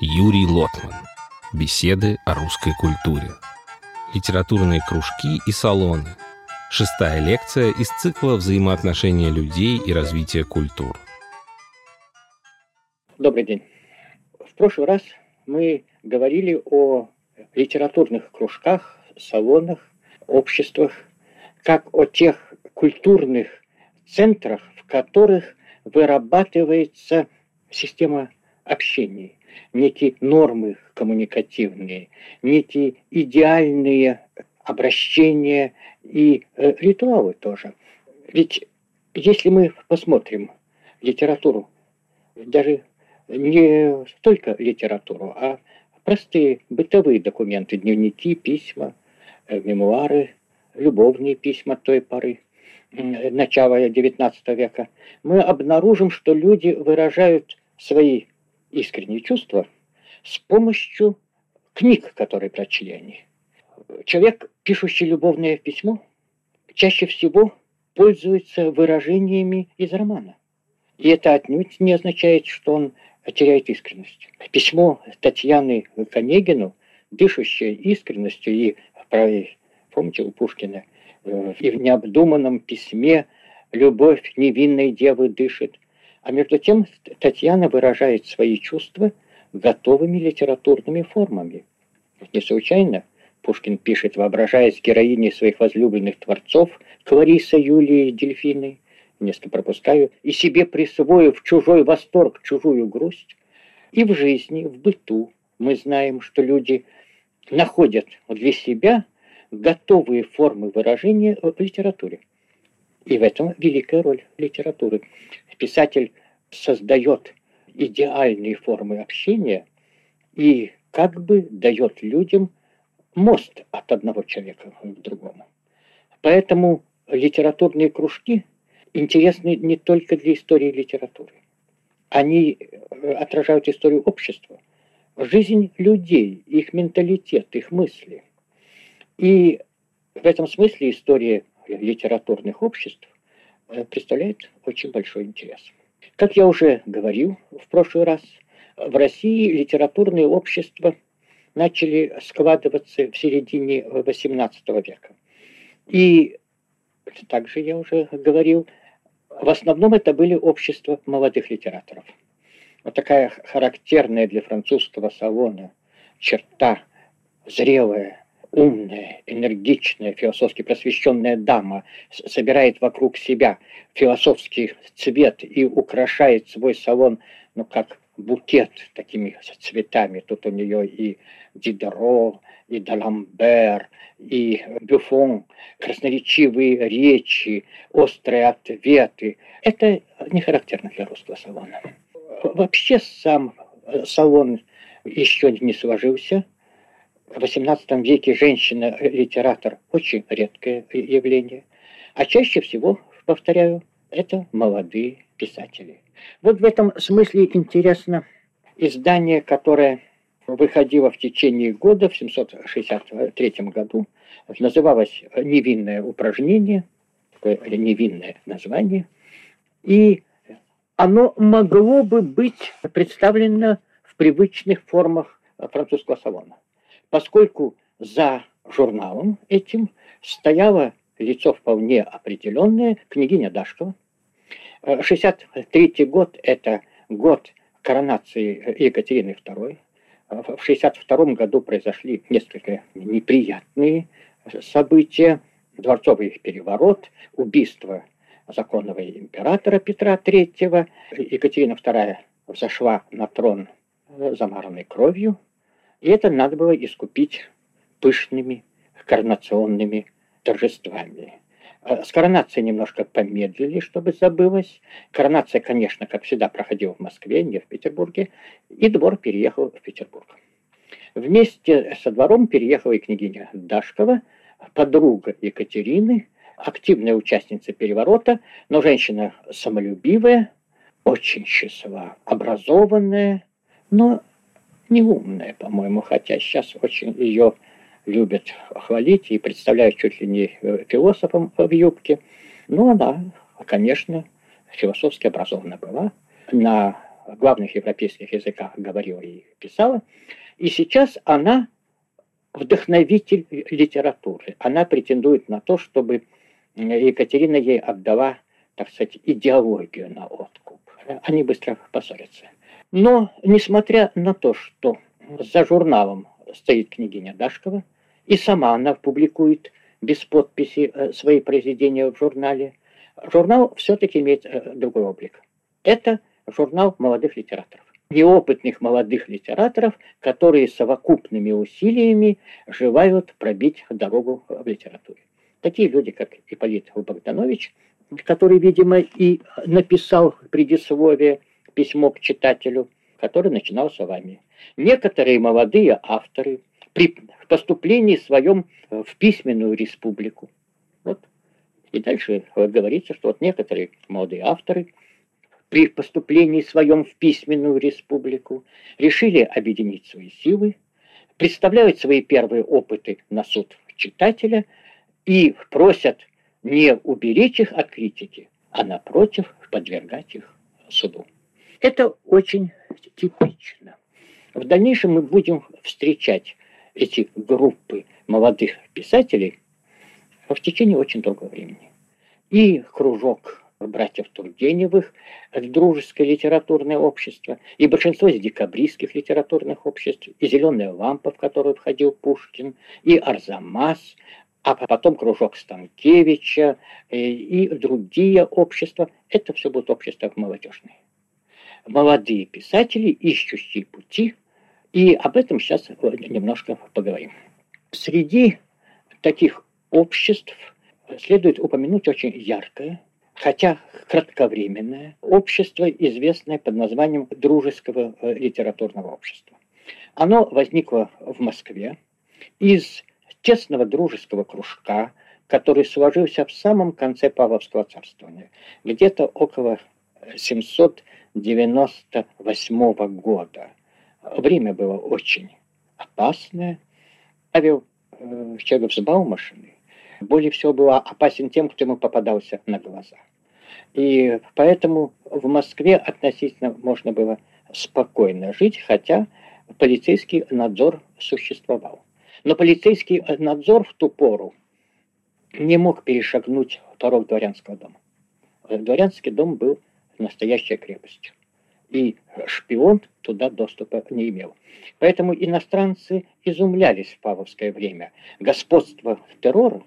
Юрий Лотман. Беседы о русской культуре. Литературные кружки и салоны. Шестая лекция из цикла «Взаимоотношения людей и развитие культур». Добрый день. В прошлый раз мы говорили о литературных кружках, салонах, обществах, как о тех культурных центрах, в которых вырабатывается система общения, некие нормы коммуникативные, некие идеальные обращения и э, ритуалы тоже. Ведь если мы посмотрим литературу, даже не только литературу, а простые бытовые документы, дневники, письма, э, мемуары, любовные письма той поры, начала XIX века, мы обнаружим, что люди выражают свои искренние чувства с помощью книг, которые прочли они. Человек, пишущий любовное письмо, чаще всего пользуется выражениями из романа. И это отнюдь не означает, что он теряет искренность. Письмо Татьяны к Онегину, дышащее искренностью, и, помните, у Пушкина, э, и в необдуманном письме любовь невинной девы дышит. А между тем Татьяна выражает свои чувства готовыми литературными формами. Не случайно Пушкин пишет, воображаясь героиней своих возлюбленных творцов, Клариса, Юлии, Дельфины, несколько пропускаю, и себе присвоив чужой восторг, чужую грусть. И в жизни, в быту мы знаем, что люди находят для себя готовые формы выражения в литературе. И в этом великая роль литературы. Писатель создает идеальные формы общения и как бы дает людям мост от одного человека к другому. Поэтому литературные кружки интересны не только для истории литературы. Они э, отражают историю общества, жизнь людей, их менталитет, их мысли. И в этом смысле история литературных обществ представляет очень большой интерес. Как я уже говорил в прошлый раз, в России литературные общества начали складываться в середине XVIII века. И также я уже говорил, в основном это были общества молодых литераторов. Вот такая характерная для французского салона черта, зрелая, умная, энергичная, философски просвещенная дама собирает вокруг себя философский цвет и украшает свой салон, ну, как букет такими цветами. Тут у нее и Дидеро, и Даламбер, и Бюфон, красноречивые речи, острые ответы. Это не характерно для русского салона. Вообще сам салон еще не сложился. В XVIII веке женщина-литератор очень редкое явление. А чаще всего, повторяю, это молодые писатели. Вот в этом смысле интересно издание, которое выходило в течение года, в 763 году, называлось «Невинное упражнение», такое невинное название, и оно могло бы быть представлено в привычных формах французского салона, поскольку за журналом этим стояло лицо вполне определенное, княгиня Дашкова, 63 год – это год коронации Екатерины II. В 62 году произошли несколько неприятные события. Дворцовый переворот, убийство законного императора Петра III. Екатерина II взошла на трон замаранной кровью. И это надо было искупить пышными коронационными торжествами. Э, с коронацией немножко помедлили, чтобы забылось. Коронация, конечно, как всегда, проходила в Москве, не в Петербурге. И двор переехал в Петербург. Вместе со двором переехала и княгиня Дашкова, подруга Екатерины, активная участница переворота, но женщина самолюбивая, очень счастлива, образованная, но неумная, по-моему, хотя сейчас очень ее любят хвалить и представляют чуть ли не э, философом в юбке. Но она, конечно, философски образована была. На главных европейских языках говорила и писала. И сейчас она вдохновитель литературы. Она претендует на то, чтобы Екатерина ей отдала, так сказать, идеологию на откуп. Они быстро поссорятся. Но, несмотря на то, что за журналом стоит княгиня Дашкова, и сама она публикует без подписи э, свои произведения в журнале, журнал все-таки имеет э, другой облик. Это журнал молодых литераторов. Неопытных молодых литераторов, которые совокупными усилиями желают пробить дорогу в литературе. Такие люди, как Ипполит Богданович, который, видимо, и написал предисловие письмо к читателю, который начинал с вами. Некоторые молодые авторы при поступлении своем в письменную республику. Вот. И дальше говорится, что вот некоторые молодые авторы при поступлении своем в письменную республику решили объединить свои силы, представляют свои первые опыты на суд читателя и просят не уберечь их от критики, а напротив подвергать их суду. Это очень типично. В дальнейшем мы будем встречать эти группы молодых писателей в течение очень долгого времени. И кружок братьев Тургеневых, дружеское литературное общество, и большинство из декабристских литературных обществ, и «Зеленая лампа», в которую входил Пушкин, и «Арзамас», а потом кружок Станкевича э, и другие общества. Это все будут общества молодежные молодые писатели, ищущие пути, и об этом сейчас немножко поговорим. Среди таких обществ следует упомянуть очень яркое, хотя кратковременное общество, известное под названием Дружеского э, литературного общества. Оно возникло в Москве из тесного дружеского кружка, который сложился в самом конце Павловского царствования, где-то около 798 года. Время было очень опасное. Павел э, человек взбалмошенный. Более всего был опасен тем, кто ему попадался на глаза. И поэтому в Москве относительно можно было спокойно жить, хотя полицейский надзор существовал. Но полицейский надзор в ту пору не мог перешагнуть порог дворянского дома. Дворянский дом был настоящая крепость. И шпион туда доступа не имел. Поэтому иностранцы изумлялись в павловское время. Господство террора,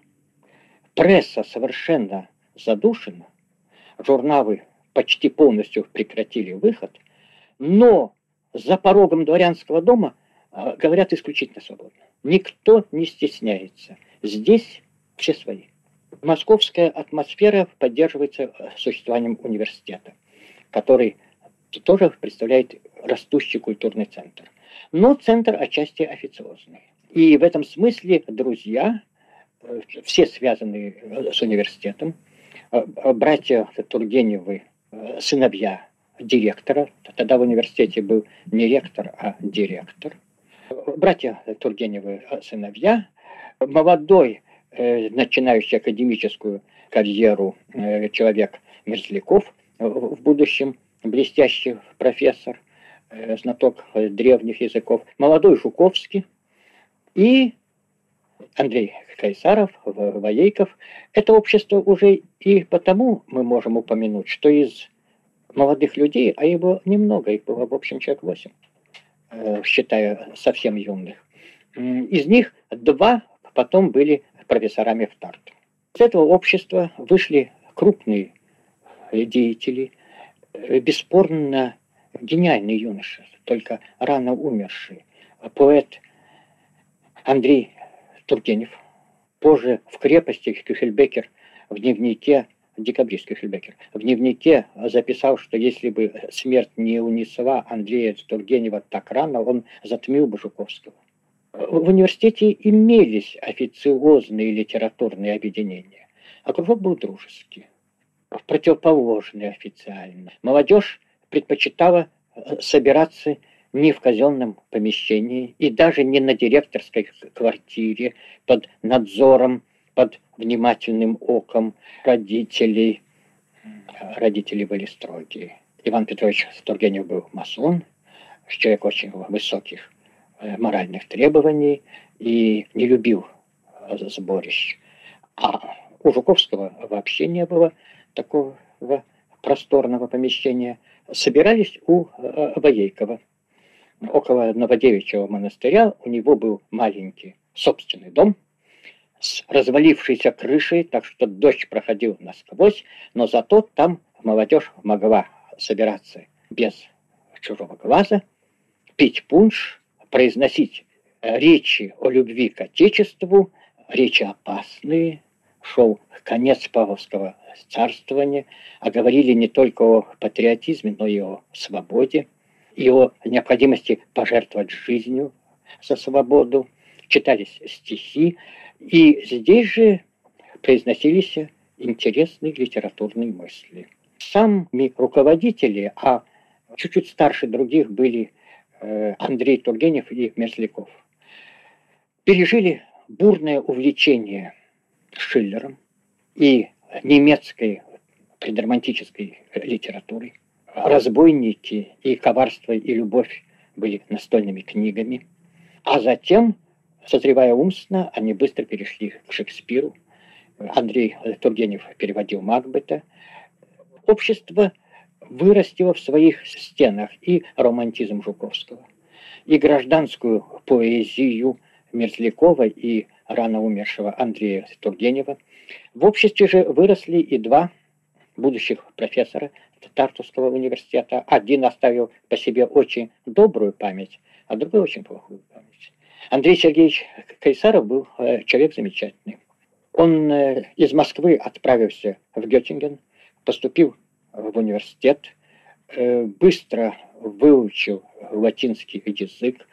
пресса совершенно задушена, журналы почти полностью прекратили выход, но за порогом дворянского дома а, говорят исключительно свободно. Никто не стесняется. Здесь все свои. Московская атмосфера поддерживается э, существованием университета, который тоже представляет растущий культурный центр. Но центр отчасти официозный. И в этом смысле друзья, э, все связанные э, с университетом, братья Тургеневы, сыновья директора, тогда в университете был не ректор, а директор, братья Тургеневы сыновья, молодой начинающий академическую карьеру э, человек Мерзляков, в будущем блестящий профессор, э, знаток древних языков, молодой Жуковский и Андрей Кайсаров, Воейков. Это общество уже и потому мы можем упомянуть, что из молодых людей, а было немного, их было в общем человек 8, считая совсем юных, из них два потом были профессорами в Тарту. Из этого общества вышли крупные деятели, бесспорно гениальные юноши, только рано умерший. Поэт Андрей Тургенев, позже в крепости Кюхельбекер в дневнике, декабристский Кюхельбекер, в дневнике записал, что если бы смерть не унесла Андрея Тургенева так рано, он затмил бы Жуковского в университете имелись официозные литературные объединения, а кружок был дружеский, противоположный официально. Молодежь предпочитала э, собираться не в казенном помещении и даже не на директорской квартире под надзором, под внимательным оком родителей. Родители были строгие. Иван Петрович Тургенев был масон, человек очень высоких моральных требований и не любил э, сборищ. А у Жуковского вообще не было такого просторного помещения. Собирались у Воейкова. Около Новодевичьего монастыря у него был маленький собственный дом с развалившейся крышей, так что дождь проходил насквозь, но зато там молодежь могла собираться без чужого глаза, пить пунш, произносить речи о любви к Отечеству, речи опасные, шел конец Павловского царствования, а говорили не только о патриотизме, но и о свободе, и о необходимости пожертвовать жизнью за свободу. Читались стихи, и здесь же произносились интересные литературные мысли. Сами руководители, а чуть-чуть старше других были Андрей Тургенев и Мерзляков, пережили бурное увлечение Шиллером и немецкой предромантической литературой. «Разбойники» и «Коварство и любовь» были настольными книгами. А затем, созревая умственно, они быстро перешли к Шекспиру. Андрей Тургенев переводил Макбета. Общество вырастило в своих стенах и романтизм Жуковского, и гражданскую поэзию Мерзлякова и рано умершего Андрея Тургенева. В обществе же выросли и два будущих профессора Тартусского университета. Один оставил по себе очень добрую память, а другой очень плохую память. Андрей Сергеевич Кайсаров был э, человек замечательный. Он э, из Москвы отправился в Геттинген, поступил в университет, э, быстро выучил латинский язык,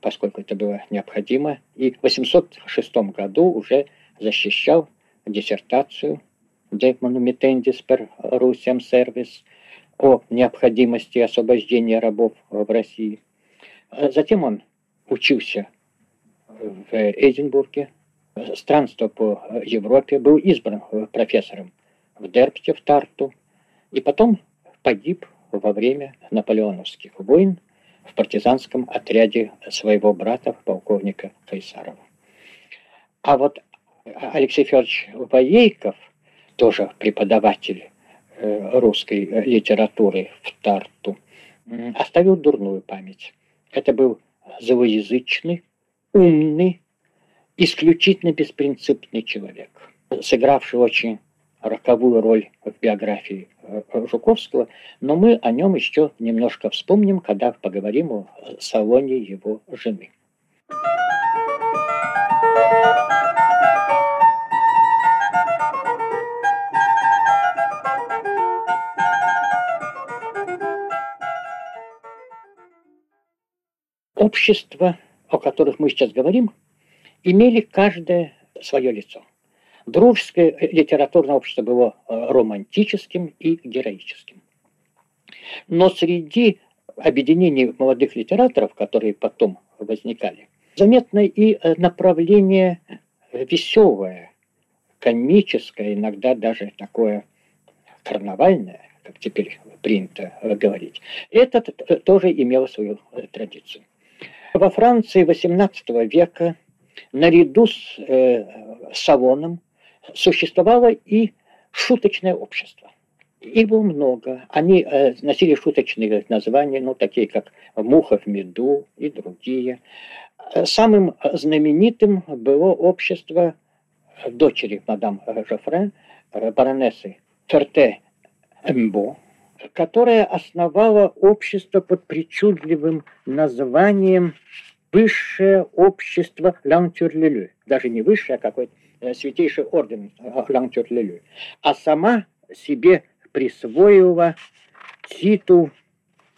поскольку это было необходимо, и в 806 году уже защищал диссертацию «De monumentendis per Rusiam Service» о необходимости освобождения рабов в России. Затем он учился в Эдинбурге, странствовал по Европе, был избран профессором в Дерпте, в Тарту, и потом погиб во время наполеоновских войн в партизанском отряде своего брата, полковника Кайсарова. А вот Алексей Федорович Воейков, тоже преподаватель э, русской литературы в Тарту, оставил дурную память. Это был злоязычный, умный, исключительно беспринципный человек, сыгравший очень роковую роль в биографии э, Жуковского, но мы о нем еще немножко вспомним, когда поговорим о салоне его жены. Общества, о которых мы сейчас говорим, имели каждое свое лицо. Дружеское литературное общество было э, романтическим и героическим. Но среди объединений молодых литераторов, которые потом возникали, заметно и э, направление веселое, комическое, иногда даже такое карнавальное, как теперь принято говорить. Это тоже имело свою э, традицию. Во Франции XVIII века наряду с э, салоном существовало и шуточное общество. Их было много. Они э, носили шуточные названия, ну, такие как «Муха в меду» и другие. Самым знаменитым было общество дочери мадам Жофре, баронессы Ферте Эмбо, которая основала общество под причудливым названием «Высшее общество Лантюрлюлю». Даже не высшее, а какой-то Э, святейший орден Лангтюр-Лелю, а сама себе присвоила титул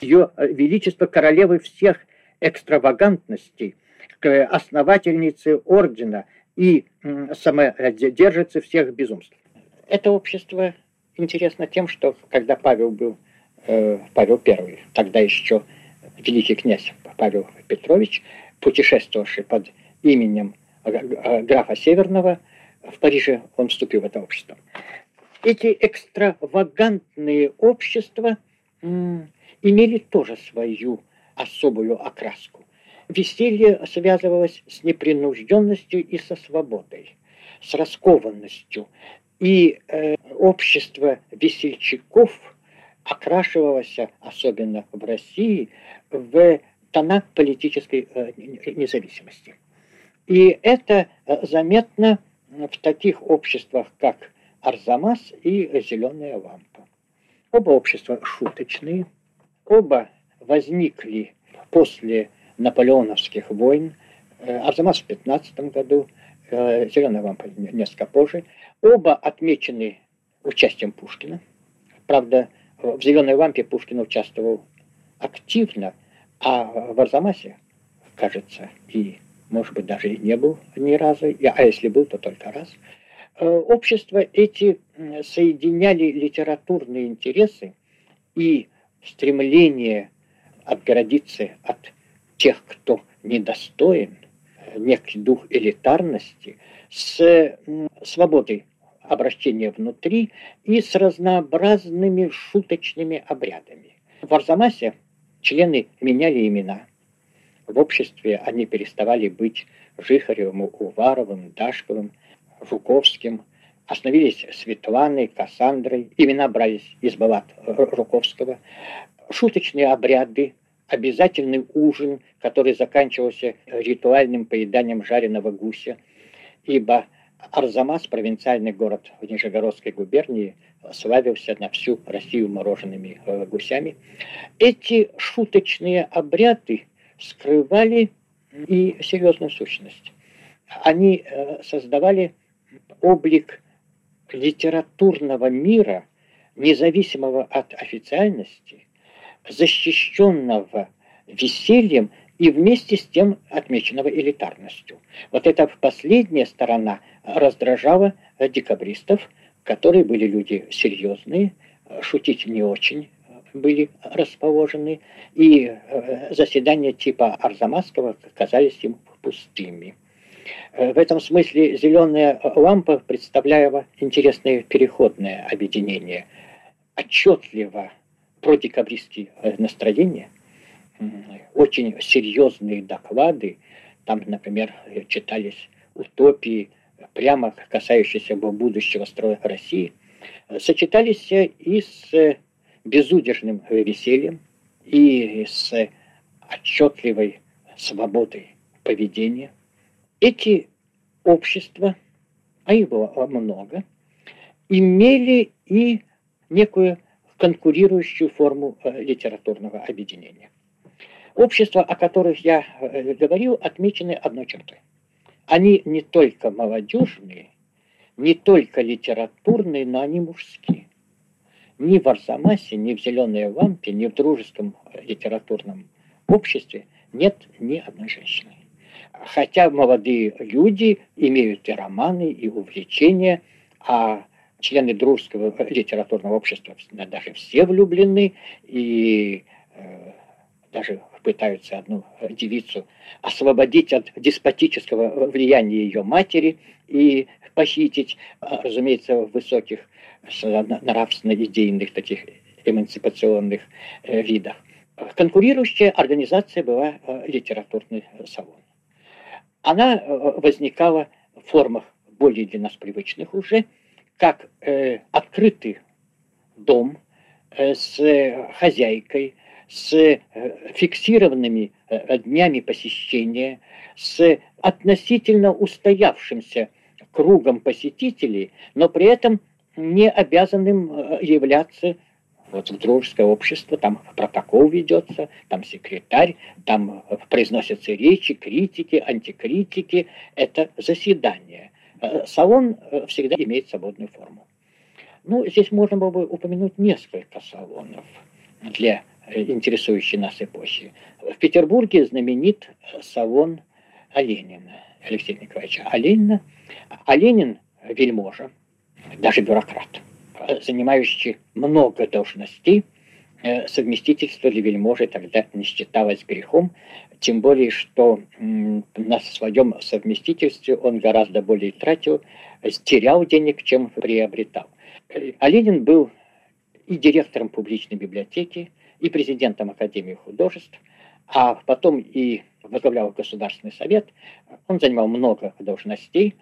ее величества королевы всех экстравагантностей, основательницы ордена и самодержицы всех безумств. Это общество интересно тем, что когда Павел был, э, Павел I, тогда еще великий князь Павел Петрович, путешествовавший под именем графа Северного, в Париже он вступил в это общество. Эти экстравагантные общества имели тоже свою особую окраску. Веселье связывалось с непринужденностью и со свободой, с раскованностью. И э, общество весельчаков окрашивалось, особенно в России, в тона политической э, независимости. И это э, заметно в таких обществах, как Арзамас и Зеленая лампа. Оба общества шуточные, оба возникли после наполеоновских войн. Э, Арзамас в 15 году, Зеленая лампа несколько позже. Оба отмечены участием Пушкина. Правда, в «Зеленой лампе» Пушкин участвовал активно, а в Арзамасе, кажется, и, может быть, даже и не был ни разу, а если был, то только раз. Э, общества эти соединяли литературные интересы и стремление отгородиться от тех, кто недостоин, некий дух элитарности, с свободой обращения внутри и с разнообразными шуточными обрядами. В Арзамасе члены меняли имена. В обществе они переставали быть Жихаревым, Уваровым, Дашковым, Жуковским. Остановились Светланой, Кассандрой. Имена брались из баллад Жуковского. Шуточные обряды, обязательный ужин, который заканчивался ритуальным поеданием жареного гуся, ибо Арзамас, провинциальный город в Нижегородской губернии, славился на всю Россию мороженными э, гусями. Эти шуточные обряды скрывали и серьезную сущность. Они э, создавали облик литературного мира, независимого от официальности, защищенного весельем и вместе с тем отмеченного элитарностью. Вот эта последняя сторона раздражала декабристов, которые были люди серьезные, шутить не очень были расположены, и э, заседания типа Арзамасского казались им пустыми. Э, в этом смысле «Зеленая лампа» представляла интересное переходное объединение. Отчетливо продекабристские настроения – очень серьезные доклады, там, например, читались утопии, прямо касающиеся будущего строя России, сочетались и с безудержным весельем, и с отчетливой свободой поведения. Эти общества, а их было много, имели и некую конкурирующую форму э, литературного объединения. Общества, о которых я э, говорил, отмечены одной чертой. Они не только молодежные, не только литературные, но они мужские. Ни в Арзамасе, ни в «Зеленой лампе», ни в дружеском литературном обществе нет ни одной женщины. Хотя молодые люди имеют и романы, и увлечения, а члены дружеского литературного общества даже все влюблены, и э, даже пытаются одну девицу освободить от деспотического влияния ее матери и похитить, а, разумеется, в высоких нравственно-идейных таких эмансипационных э, видах. Конкурирующая организация была э, литературный салон. Она э, возникала в формах более для нас привычных уже, как открытый дом с хозяйкой, с э, фиксированными э, днями посещения, с относительно устоявшимся кругом посетителей, но при этом не обязанным э, являться вот в дружеское общество, там протокол ведется, там секретарь, там произносятся речи, критики, антикритики. Это заседание. Салон всегда имеет свободную форму. Ну, здесь можно было бы упомянуть несколько салонов для интересующей нас эпохи. В Петербурге знаменит салон Оленина, Алексея Николаевича Оленина. А Ленин вельможа, даже бюрократ, занимающий много должностей, э, совместительство для вельможи тогда не считалось грехом, тем более, что на своем совместительстве он гораздо более тратил, терял денег, чем приобретал. А Ленин был и директором публичной библиотеки, и президентом Академии художеств, а потом и возглавлял Государственный совет. Он занимал много должностей,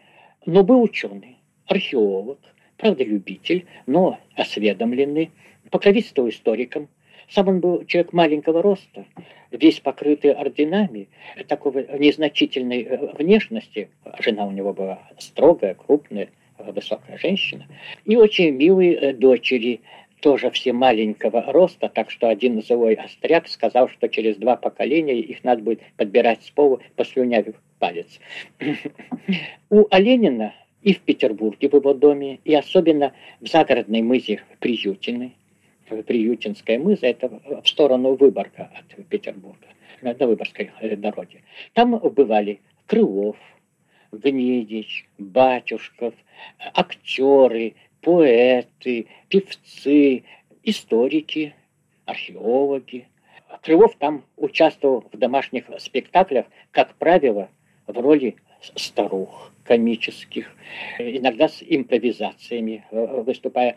но был ученый, археолог, правдолюбитель, но осведомленный, покровительствовал историкам. Сам он был человек маленького роста, весь покрытый орденами, такого незначительной э, внешности. Жена у него была строгая, крупная, высокая женщина. И очень милые э, дочери, тоже все маленького роста, так что один злой остряк сказал, что через два поколения их надо будет подбирать с пола, послюнявив палец. У Оленина и в Петербурге в его доме, и особенно в загородной мызе Приютины, Приютинская мыза, это в сторону Выборга от Петербурга, на Выборгской дороге. Там бывали Крылов, Гнедич, Батюшков, актеры, поэты, певцы, историки, археологи. Крылов там участвовал в домашних спектаклях, как правило, в роли старух комических, иногда с импровизациями э, выступая.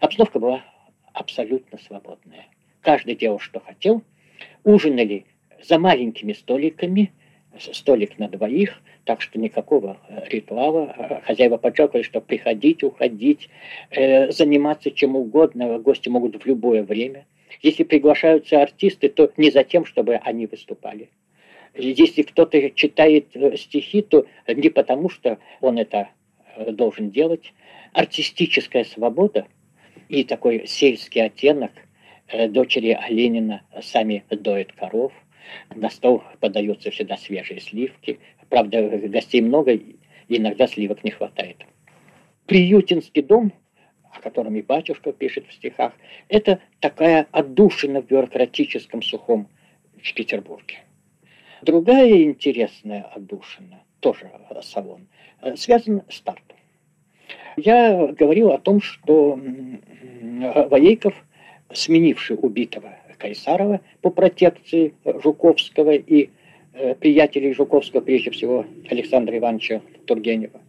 Обстановка была абсолютно свободная. Каждый делал, что хотел. Ужинали за маленькими столиками, столик на двоих, так что никакого э, ритуала. Э, хозяева подчеркивали, что приходить, уходить, э, заниматься чем угодно, гости могут в любое время. Если приглашаются артисты, то не за тем, чтобы они выступали. Если кто-то читает стихи, то не потому, что он это должен делать. Артистическая свобода и такой сельский оттенок дочери Ленина сами доят коров, на стол подаются всегда свежие сливки. Правда, гостей много, и иногда сливок не хватает. Приютинский дом, о котором и батюшка пишет в стихах, это такая отдушина в бюрократическом сухом в Петербурге. Другая интересная отдушина, тоже салон, связана с Тарту. Я говорил о том, что Воейков, сменивший убитого Кайсарова по протекции Жуковского и э, приятелей Жуковского, прежде всего Александра Ивановича Тургенева.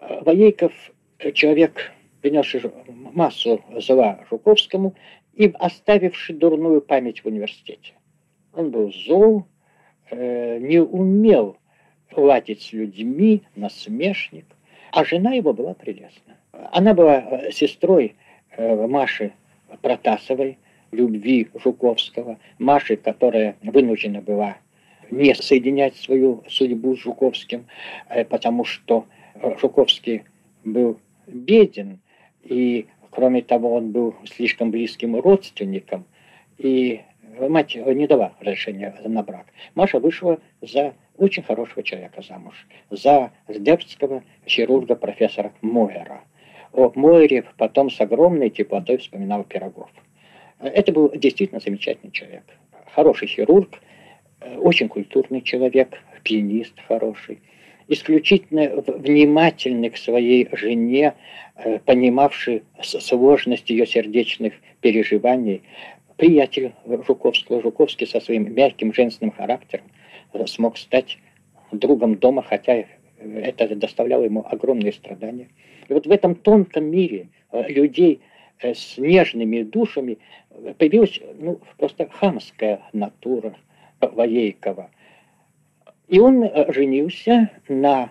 Э, Воейков – человек, принесший массу зла Жуковскому и оставивший дурную память в университете. Он был зол, э, не умел ладить с людьми, насмешник, а жена его была прелестна. Она была сестрой Маши Протасовой, любви Жуковского, Маши, которая вынуждена была не соединять свою судьбу с Жуковским, э, потому что э, Жуковский был беден, и, кроме того, он был слишком близким родственником, и мать не дала разрешения на брак. Маша вышла за очень хорошего человека замуж, за сдебского хирурга профессора Мойера. О Мойере потом с огромной теплотой вспоминал Пирогов. Это был действительно замечательный человек. Хороший хирург, э, очень культурный человек, пианист хороший, исключительно внимательный к своей жене, э, понимавший сложность ее сердечных переживаний. Приятель Жуковского, Жуковский со своим мягким женственным характером э, смог стать другом дома, хотя это доставляло ему огромные страдания. И вот в этом тонком мире людей с нежными душами появилась ну, просто хамская натура Воейкова. И он э, женился на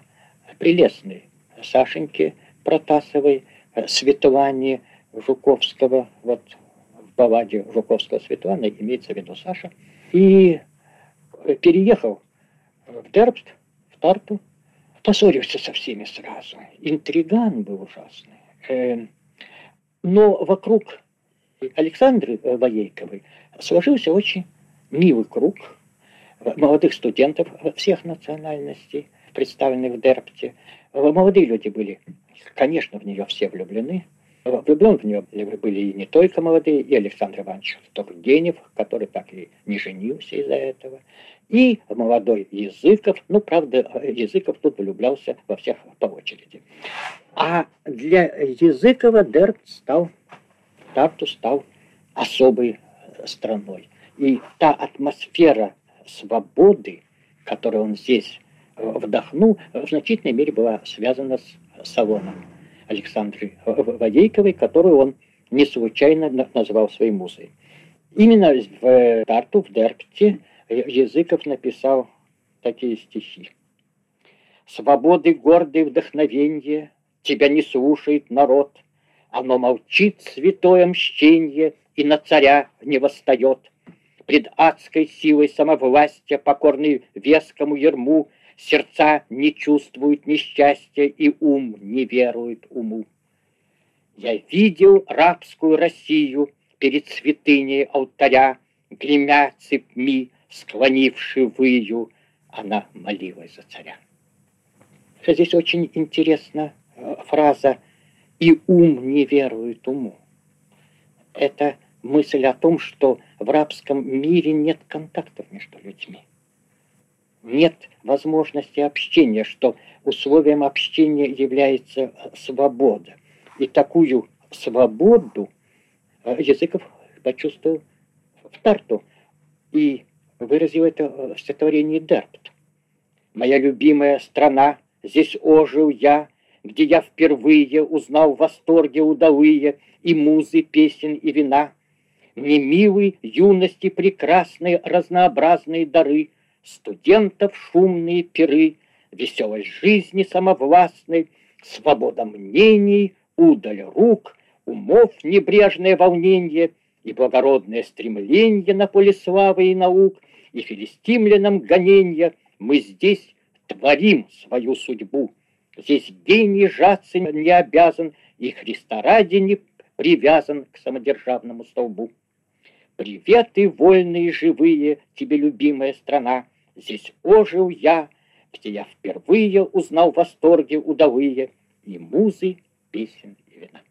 прелестной Сашеньке Протасовой, э, Светлане Жуковского, вот в балладе Жуковского Светланы имеется в виду Саша, и переехал в Дербст, в Тарту, поссорился со всеми сразу. Интриган был ужасный. Э, но вокруг Александры э, Воейковой сложился очень милый круг молодых студентов всех национальностей, представленных в Дерпте. Молодые люди были, конечно, в нее все влюблены. Влюблен в нее были и не только молодые, и Александр Иванович Тургенев, который так и не женился из-за этого, и молодой Языков, ну, правда, Языков тут влюблялся во всех по очереди. А для Языкова Дерпт стал Тарту стал особой э, страной. И та атмосфера свободы, которую он здесь э, вдохнул, в значительной мере была связана с салоном Александры Водейковой, которую он не случайно назвал своей музой. Именно в Тарту, в Дерпте, Языков написал такие стихи. «Свободы гордый вдохновенье, тебя не слушает народ, оно молчит святое мщенье и на царя не восстает. Пред адской силой самовластия, покорный вескому ерму, сердца не чувствуют несчастья и ум не верует уму. Я видел рабскую Россию перед святыней алтаря, гремя цепми, склонивши выю, она молилась за царя. Здесь очень интересна э, фраза «и ум не верует уму». Это мысль о том, что в рабском мире нет контактов между людьми. Нет возможности общения, что условием общения является э, свобода. И такую свободу э, Языков почувствовал в Тарту и выразил это в стихотворении «Дерпт». «Моя любимая страна, здесь ожил я, где я впервые узнал в восторге удалые и музы песен и вина, мне милы юности прекрасные разнообразные дары, студентов шумные пиры, веселость жизни самовластной, свобода мнений, удаль рук, умов небрежное волнение и благородное стремление на поле славы и наук, и филистимлянам гонения, мы здесь творим свою судьбу. Здесь гений жаться не обязан, и Христа ради не привязан к самодержавному столбу. Приветы вольные живые, тебе любимая страна, Здесь ожил я, где я впервые узнал восторги удовые И музы, песен и вина.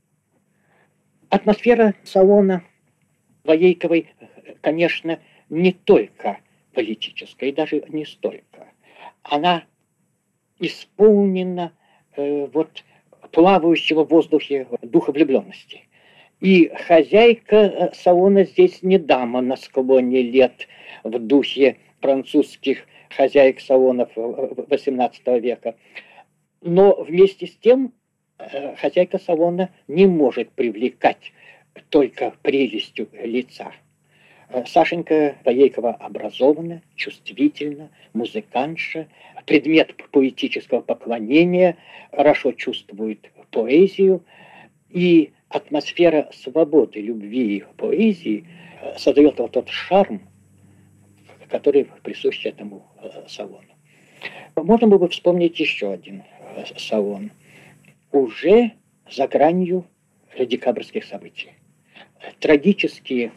Атмосфера салона Воейковой, конечно, не только политическая, и даже не столько. Она исполнена э, вот плавающего в воздухе духа влюбленности. И хозяйка э, салона здесь не дама на склоне лет в духе французских хозяек салонов XVIII века. Но вместе с тем э, хозяйка салона не может привлекать только прелестью лица. Э, Сашенька Воейкова образована, чувствительна, музыкантша, предмет поэтического поклонения, хорошо чувствует поэзию, и атмосфера свободы, любви и поэзии э, создает вот тот шарм, который присущ этому э, салону. Можно было бы вспомнить еще один салон, уже за гранью декабрьских событий. Трагические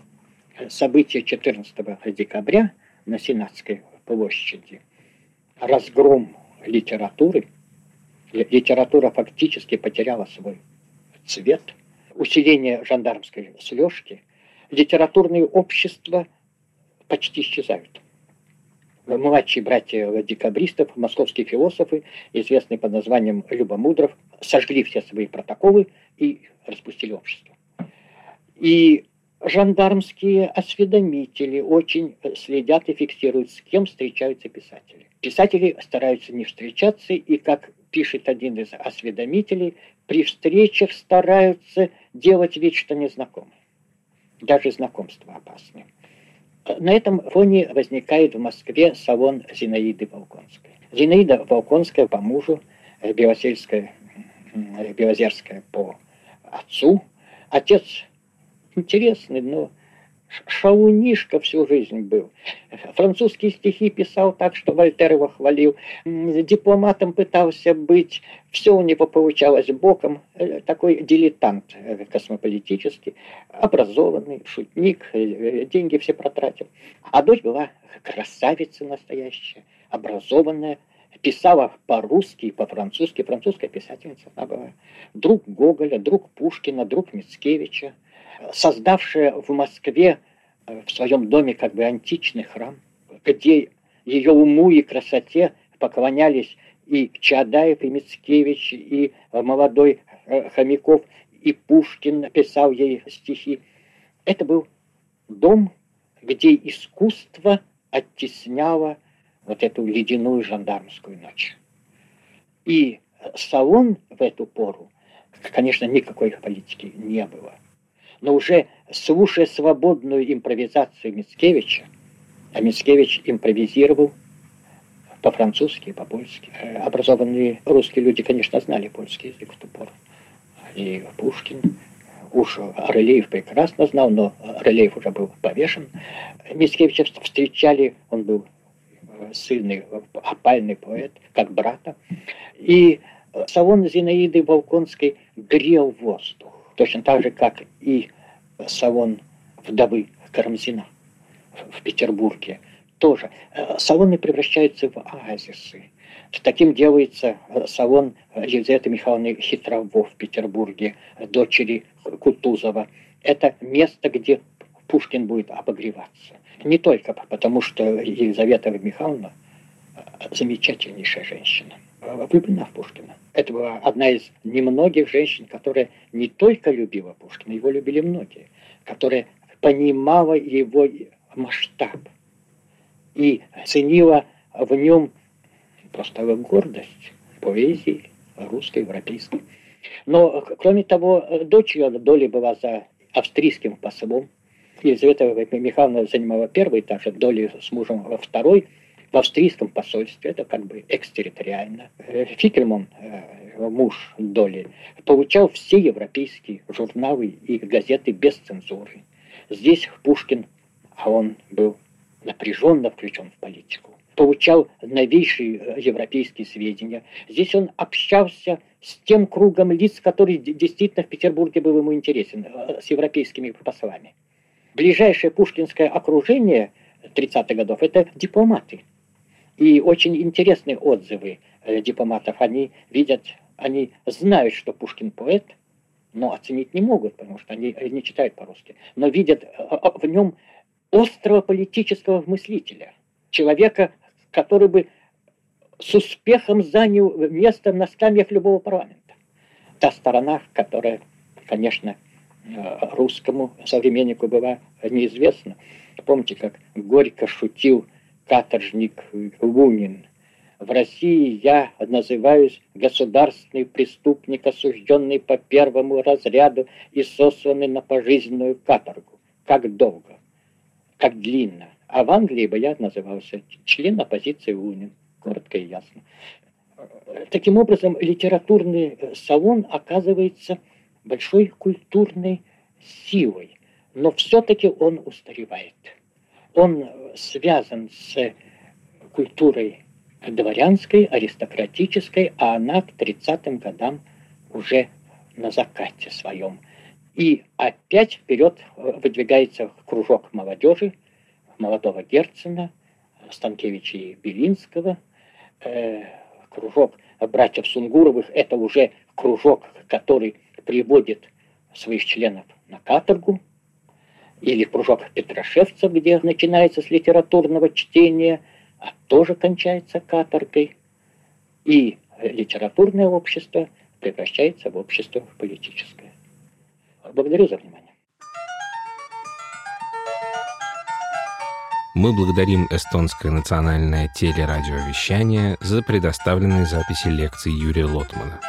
события 14 декабря на Сенатской площади, разгром литературы, литература фактически потеряла свой цвет, усиление жандармской слежки, литературные общества почти исчезают. Младшие братья декабристов, московские философы, известные под названием Любомудров, сожгли все свои протоколы и распустили общество. И жандармские осведомители очень следят и фиксируют, с кем встречаются писатели. Писатели стараются не встречаться, и, как пишет один из осведомителей, при встречах стараются делать вид, что незнакомы. Даже знакомства опасны. На этом фоне возникает в Москве салон Зинаиды Волконской. Зинаида Волконская по мужу, Белосельская, Белозерская по отцу. Отец интересный, но шаунишка всю жизнь был. Французские стихи писал так, что Вольтер его хвалил. Дипломатом пытался быть. Все у него получалось боком. Э, такой дилетант э, космополитический. Образованный, шутник. Э, деньги все протратил. А дочь была красавица настоящая. Образованная. Писала по-русски и по-французски. Французская писательница она была. Друг Гоголя, друг Пушкина, друг Мицкевича создавшая в Москве э, в своем доме как бы античный храм, где ее уму и красоте поклонялись и Чадаев, и Мицкевич, и молодой э, Хомяков, и Пушкин писал ей стихи. Это был дом, где искусство оттесняло вот эту ледяную жандармскую ночь. И салон в эту пору, конечно, никакой политики не было. Но уже слушая свободную импровизацию Мицкевича, а Мицкевич импровизировал по-французски, по-польски. Э, образованные русские люди, конечно, знали польский язык в ту пору. И Пушкин, уж Рылеев прекрасно знал, но Рылеев уже был повешен. Мицкевича встречали, он был э, сильный, опальный поэт, как брата. И салон Зинаиды Волконской грел воздух, точно так же, как и салон вдовы Карамзина в Петербурге тоже. Э, салоны превращаются в оазисы. Таким делается э, салон Елизаветы Михайловны Хитрово в Петербурге, дочери Кутузова. Это место, где Пушкин будет обогреваться. Не только потому, что Елизавета Михайловна э, замечательнейшая женщина, влюблена в Пушкина. Это была одна из немногих женщин, которая не только любила Пушкина, его любили многие, которая понимала его масштаб и ценила в нем просто гордость поэзии русской, европейской. Но, кроме того, дочь ее Доли была за австрийским послом. Елизавета Михайловна занимала первый этаж, Доли с мужем во второй в австрийском посольстве, это как бы экстерриториально. Фикельман, э, муж Доли, получал все европейские журналы и газеты без цензуры. Здесь Пушкин, а он был напряженно включен в политику, получал новейшие э, европейские сведения. Здесь он общался с тем кругом лиц, который действительно в Петербурге был ему интересен, э, с европейскими послами. Ближайшее пушкинское окружение 30-х годов – это дипломаты. И очень интересные отзывы э, дипломатов. Они видят, они знают, что Пушкин поэт, но оценить не могут, потому что они не читают по-русски. Но видят в нем острого политического мыслителя, человека, который бы с успехом занял место на скамьях любого парламента. Та сторона, которая, конечно, русскому современнику была неизвестна. Помните, как горько шутил каторжник Лунин. В России я называюсь государственный преступник, осужденный по первому разряду и сосланный на пожизненную каторгу. Как долго? как длинно. А в Англии бы я назывался член оппозиции Лунин. Коротко и ясно. Таким образом, литературный салон оказывается большой культурной силой, но все-таки он устаревает. Он связан с культурой дворянской, аристократической, а она к 30-м годам уже на закате своем – и опять вперед э, выдвигается кружок молодежи, молодого Герцена, Станкевича и Белинского, э, кружок братьев Сунгуровых, это уже кружок, который приводит своих членов на каторгу, или кружок Петрошевцев, где начинается с литературного чтения, а тоже кончается каторгой, и литературное общество превращается в общество политическое. Благодарю за внимание. Мы благодарим эстонское национальное телерадиовещание за предоставленные записи лекций Юрия Лотмана.